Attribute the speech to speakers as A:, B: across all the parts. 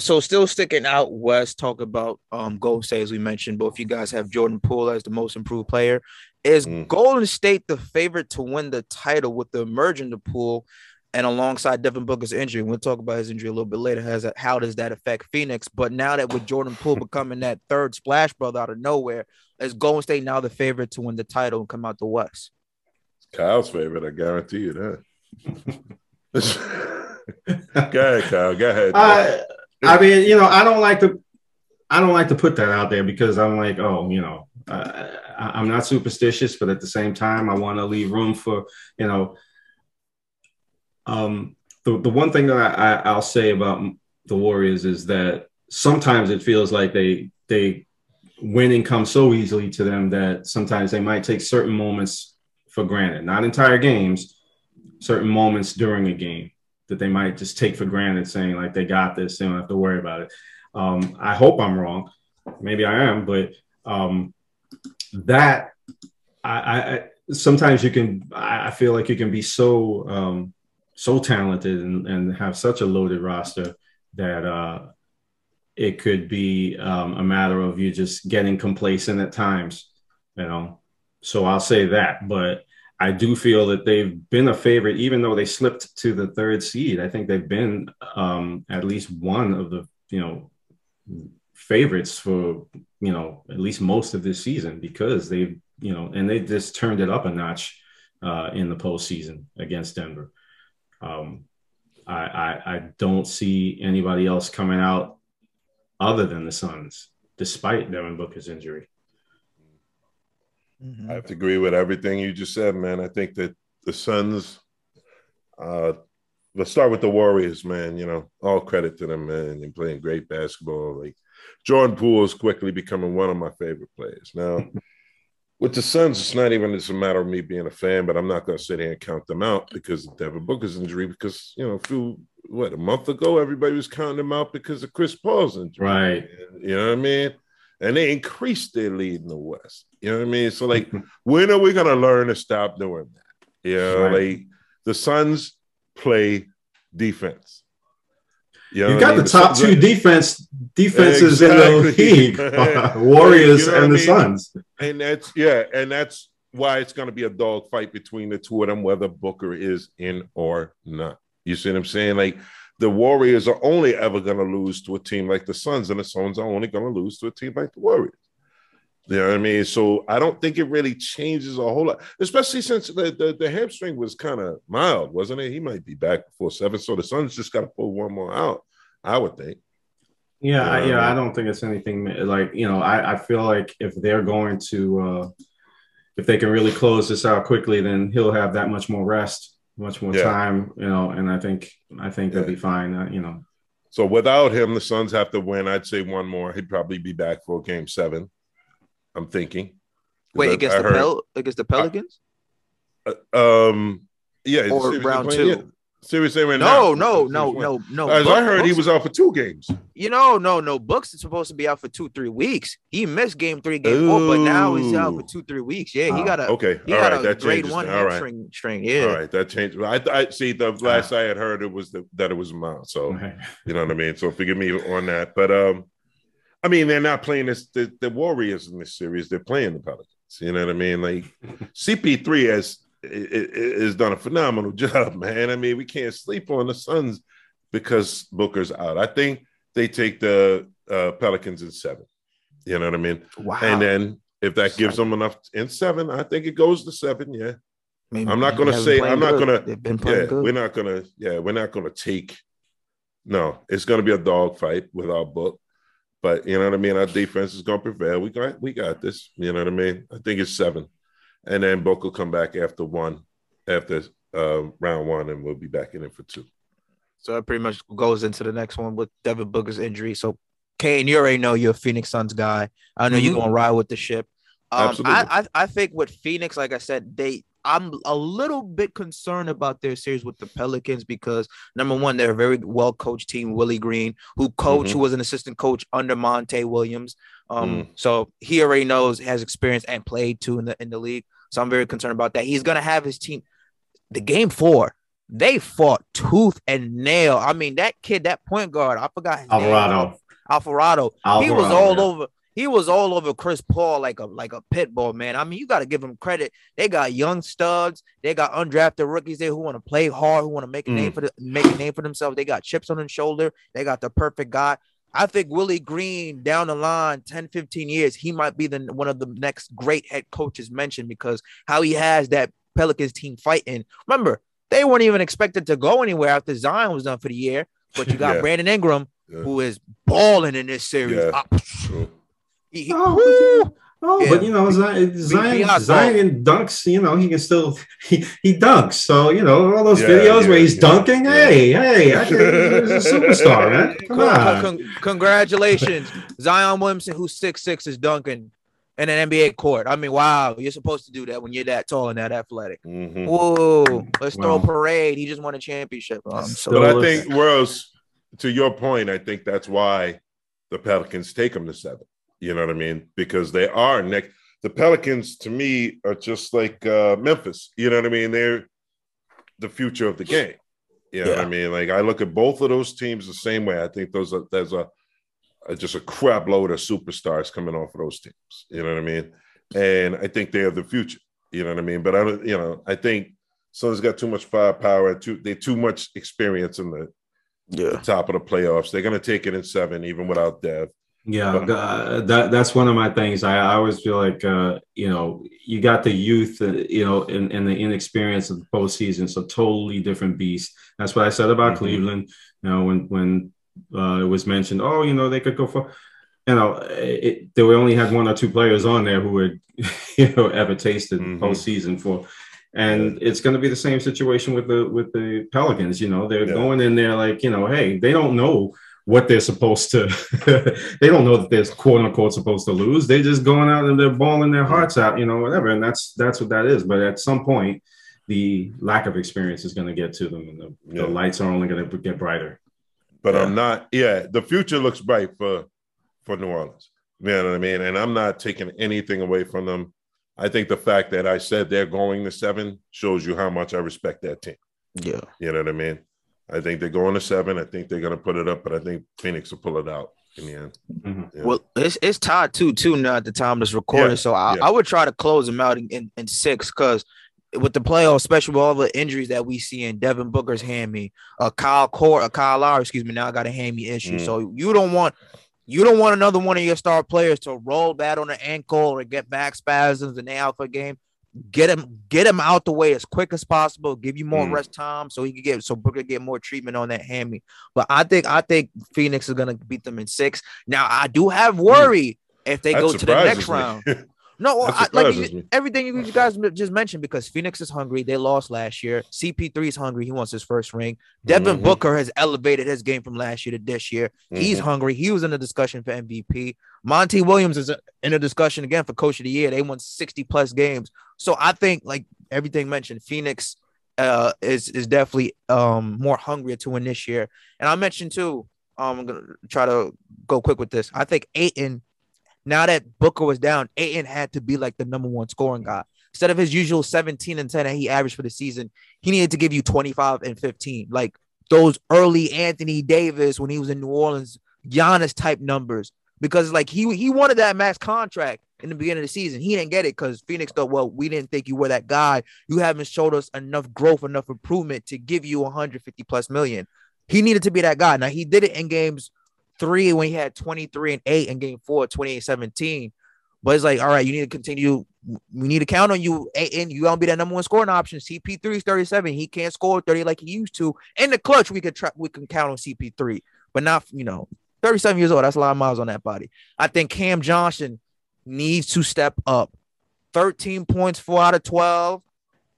A: so still sticking out west, talk about um Golden State as we mentioned. Both you guys have Jordan Poole as the most improved player. Is mm. Golden State the favorite to win the title with the emerging the Poole and alongside Devin Booker's injury? We'll talk about his injury a little bit later. Has that, how does that affect Phoenix? But now that with Jordan Poole becoming that third splash brother out of nowhere, is Golden State now the favorite to win the title and come out the West?
B: Kyle's favorite, I guarantee you that. go ahead, Kyle. Go ahead.
C: I, I mean, you know, I don't like to, I don't like to put that out there because I'm like, oh, you know, uh, I'm not superstitious, but at the same time, I want to leave room for, you know, um, the the one thing that I, I I'll say about the Warriors is that sometimes it feels like they they winning comes so easily to them that sometimes they might take certain moments for granted, not entire games, certain moments during a game that they might just take for granted, saying like they got this, they don't have to worry about it. Um, I hope I'm wrong, maybe I am, but um, that I, I, sometimes you can I feel like you can be so um, so talented and, and have such a loaded roster that uh, it could be um, a matter of you just getting complacent at times, you know. So I'll say that, but I do feel that they've been a favorite, even though they slipped to the third seed. I think they've been um, at least one of the you know favorites for you know at least most of this season because they you know and they just turned it up a notch uh, in the postseason against Denver. Um, I, I, I don't see anybody else coming out other than the Suns, despite Devin Booker's injury.
B: Mm-hmm. I have to agree with everything you just said, man. I think that the Suns. Uh, let's start with the Warriors, man. You know, all credit to them, man. They're playing great basketball. Like Jordan Poole is quickly becoming one of my favorite players. Now, with the Suns, it's not even just a matter of me being a fan, but I'm not going to sit here and count them out because of Devin Booker's injury. Because you know, a few what a month ago, everybody was counting them out because of Chris Paul's injury.
C: Right.
B: You know what I mean? And they increased their lead in the West. You know what I mean? So like, when are we going to learn to stop doing that? You know, right. like the Suns play defense.
C: You, know you got the top two defense defenses exactly. in the league, uh, Warriors you know and the mean? Suns.
B: And that's yeah, and that's why it's going to be a dog fight between the two of them, whether Booker is in or not. You see what I'm saying? Like the Warriors are only ever going to lose to a team like the Suns, and the Suns are only going to lose to a team like the Warriors. You know what I mean? So I don't think it really changes a whole lot, especially since the, the, the hamstring was kind of mild, wasn't it? He might be back before seven. So the Suns just got to pull one more out, I would think.
C: Yeah, I, yeah, I don't think it's anything like you know. I, I feel like if they're going to, uh, if they can really close this out quickly, then he'll have that much more rest, much more yeah. time, you know. And I think I think yeah. they'll be fine, uh, you know.
B: So without him, the Suns have to win. I'd say one more. He'd probably be back for game seven. I'm thinking.
A: Wait, against I the Pel- against the Pelicans?
B: Uh, um, yeah,
A: or round two. Yeah.
B: Seriously, right
A: no, no, no, no, no.
B: As Book, I heard, Books, he was out for two games.
A: You know, no, no. Books is supposed to be out for two, three weeks. He missed game three, game Ooh. four, but now he's out for two, three weeks. Yeah, he got a
B: okay.
A: He
B: All
A: got
B: right,
A: a
B: that
A: grade one hamstring right. strain. Yeah.
B: All right, that changed. I, I see. The last uh, I had heard it was the, that it was mild. So you know what I mean. So forgive me on that. But um, I mean, they're not playing this the, the Warriors in this series. They're playing the Pelicans. You know what I mean? Like CP3 has has done a phenomenal job, man. I mean, we can't sleep on the Suns because Booker's out. I think they take the uh, Pelicans in seven. You know what I mean?
A: Wow.
B: And then if that gives them enough in seven, I think it goes to seven. Yeah. Maybe, I'm not going to say. I'm not going to. Yeah, good. we're not going to. Yeah, we're not going to take. No, it's going to be a dog fight with our book. But you know what I mean. Our defense is going to prevail. We got we got this. You know what I mean. I think it's seven, and then Book will come back after one, after uh, round one, and we'll be back in it for two.
A: So that pretty much goes into the next one with Devin Booker's injury. So, Kaine, you already know you're a Phoenix Suns guy. I know mm-hmm. you're gonna ride with the ship. Um, Absolutely. I, I I think with Phoenix, like I said, they I'm a little bit concerned about their series with the Pelicans because number one, they're a very well coached team. Willie Green, who coach, mm-hmm. who was an assistant coach under Monty Williams, um, mm. so he already knows, has experience and played too in the in the league. So I'm very concerned about that. He's gonna have his team. The game four, they fought tooth and nail. I mean, that kid, that point guard, I forgot his
C: Alvarado.
A: name. Alvarado. Alvarado. He was all yeah. over. He was all over Chris Paul like a like a pit bull, man. I mean, you got to give him credit. They got young studs. They got undrafted rookies there who want to play hard, who want to make a mm. name for the, make a name for themselves. They got chips on their shoulder. They got the perfect guy. I think Willie Green down the line 10, 15 years, he might be the one of the next great head coaches mentioned because how he has that Pelicans team fighting. Remember, they weren't even expected to go anywhere after Zion was done for the year, but you got yeah. Brandon Ingram, yeah. who is balling in this series. Yeah. Ah,
C: he, he, oh, oh yeah. but you know Zion, Zion, Zion dunks. You know he can still he, he dunks. So you know all those videos where he's dunking. Hey, hey, I he's a superstar, man. Come on. Con-
A: congratulations, Zion Williamson, who's six six, is dunking in an NBA court. I mean, wow, you're supposed to do that when you're that tall and that athletic. Mm-hmm. Whoa, let's wow. throw a parade. He just won a championship. Um,
B: so but I think, Rose, to your point, I think that's why the Pelicans take him to seven. You know what I mean? Because they are next. The Pelicans, to me, are just like uh, Memphis. You know what I mean? They're the future of the game. You know yeah. what I mean? Like I look at both of those teams the same way. I think those are there's a just a crap load of superstars coming off of those teams. You know what I mean? And I think they have the future. You know what I mean? But I don't, you know, I think Suns got too much firepower, too they too much experience in the, yeah. the top of the playoffs. They're gonna take it in seven, even without Dev.
C: Yeah, uh, that that's one of my things. I, I always feel like uh, you know you got the youth, uh, you know, and, and the inexperience of the postseason. So totally different beast. That's what I said about mm-hmm. Cleveland. You know, when when uh, it was mentioned, oh, you know, they could go for, you know, it, they only had one or two players on there who had, you know, ever tasted mm-hmm. postseason for, and it's going to be the same situation with the with the Pelicans. You know, they're yeah. going in there like, you know, hey, they don't know what they're supposed to. they don't know that they're quote unquote supposed to lose. They're just going out and they're balling their hearts out, you know, whatever. And that's that's what that is. But at some point, the lack of experience is going to get to them, and the, yeah. the lights are only going to get brighter
B: but yeah. I'm not. Yeah, the future looks bright for for New Orleans. You know what I mean? And I'm not taking anything away from them. I think the fact that I said they're going to seven shows you how much I respect that team.
A: Yeah,
B: you know what I mean. I think they're going to seven. I think they're going to put it up, but I think Phoenix will pull it out in the end.
A: Mm-hmm. Yeah. Well, it's it's tied two two now at the time of this recording, yeah. so I, yeah. I would try to close them out in, in, in six because with the playoffs, especially with all the injuries that we see in Devin Booker's hammy, uh, Kyle Core, uh, Kyle Lowry, excuse me, now I got a hammy issue. Mm. So you don't want you don't want another one of your star players to roll bad on the ankle or get back spasms in the alpha game. Get him, get him out the way as quick as possible. Give you more mm. rest time so he can get so Booker get more treatment on that hammy. But I think I think Phoenix is gonna beat them in six. Now I do have worry mm. if they that go to the next me. round. No, I, like you, everything you guys just mentioned because Phoenix is hungry. They lost last year. CP3 is hungry. He wants his first ring. Devin mm-hmm. Booker has elevated his game from last year to this year. Mm-hmm. He's hungry. He was in the discussion for MVP. Monty Williams is in a discussion again for coach of the year. They won 60 plus games. So I think like everything mentioned, Phoenix uh, is is definitely um, more hungrier to win this year. And I mentioned too, um, I'm gonna try to go quick with this. I think Ayton now that Booker was down, Ayton had to be like the number one scoring guy. Instead of his usual 17 and 10 that he averaged for the season, he needed to give you 25 and 15. Like those early Anthony Davis when he was in New Orleans, Giannis type numbers. Because like he he wanted that max contract in the beginning of the season. He didn't get it because Phoenix thought, well, we didn't think you were that guy. You haven't showed us enough growth, enough improvement to give you 150 plus million. He needed to be that guy. Now he did it in games three when he had 23 and 8 in game four, 28 17. But it's like, all right, you need to continue. We need to count on you. And you gonna be that number one scoring option. CP3 is 37. He can't score 30 like he used to. In the clutch, we could we can count on CP3, but not, you know, 37 years old. That's a lot of miles on that body. I think Cam Johnson needs to step up. 13 points, four out of 12,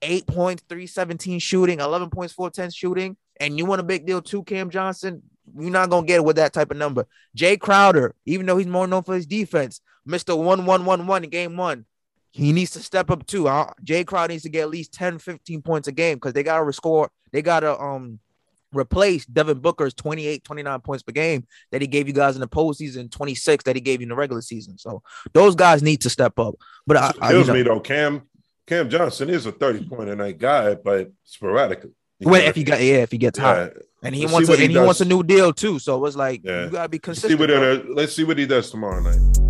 A: eight points, 317 shooting, 11 points, 410 shooting. And you want a big deal too, Cam Johnson? You're not gonna get it with that type of number. Jae Crowder, even though he's more known for his defense, Mr. 1 1 1 1 in game one. He needs to step up too. Uh, Jae Crowder needs to get at least 10, 15 points a game because they gotta rescore, they gotta um replace Devin Booker's 28, 29 points per game that he gave you guys in the postseason, 26 that he gave you in the regular season. So those guys need to step up. But I,
B: I, you know, me though, Cam Cam Johnson is a 30 point a night guy, but sporadically.
A: Well, if he got yeah, if he gets yeah. hot, and he let's wants a, and he, he wants a new deal too. So it was like yeah. you gotta be consistent.
B: See what let's see what he does tomorrow night.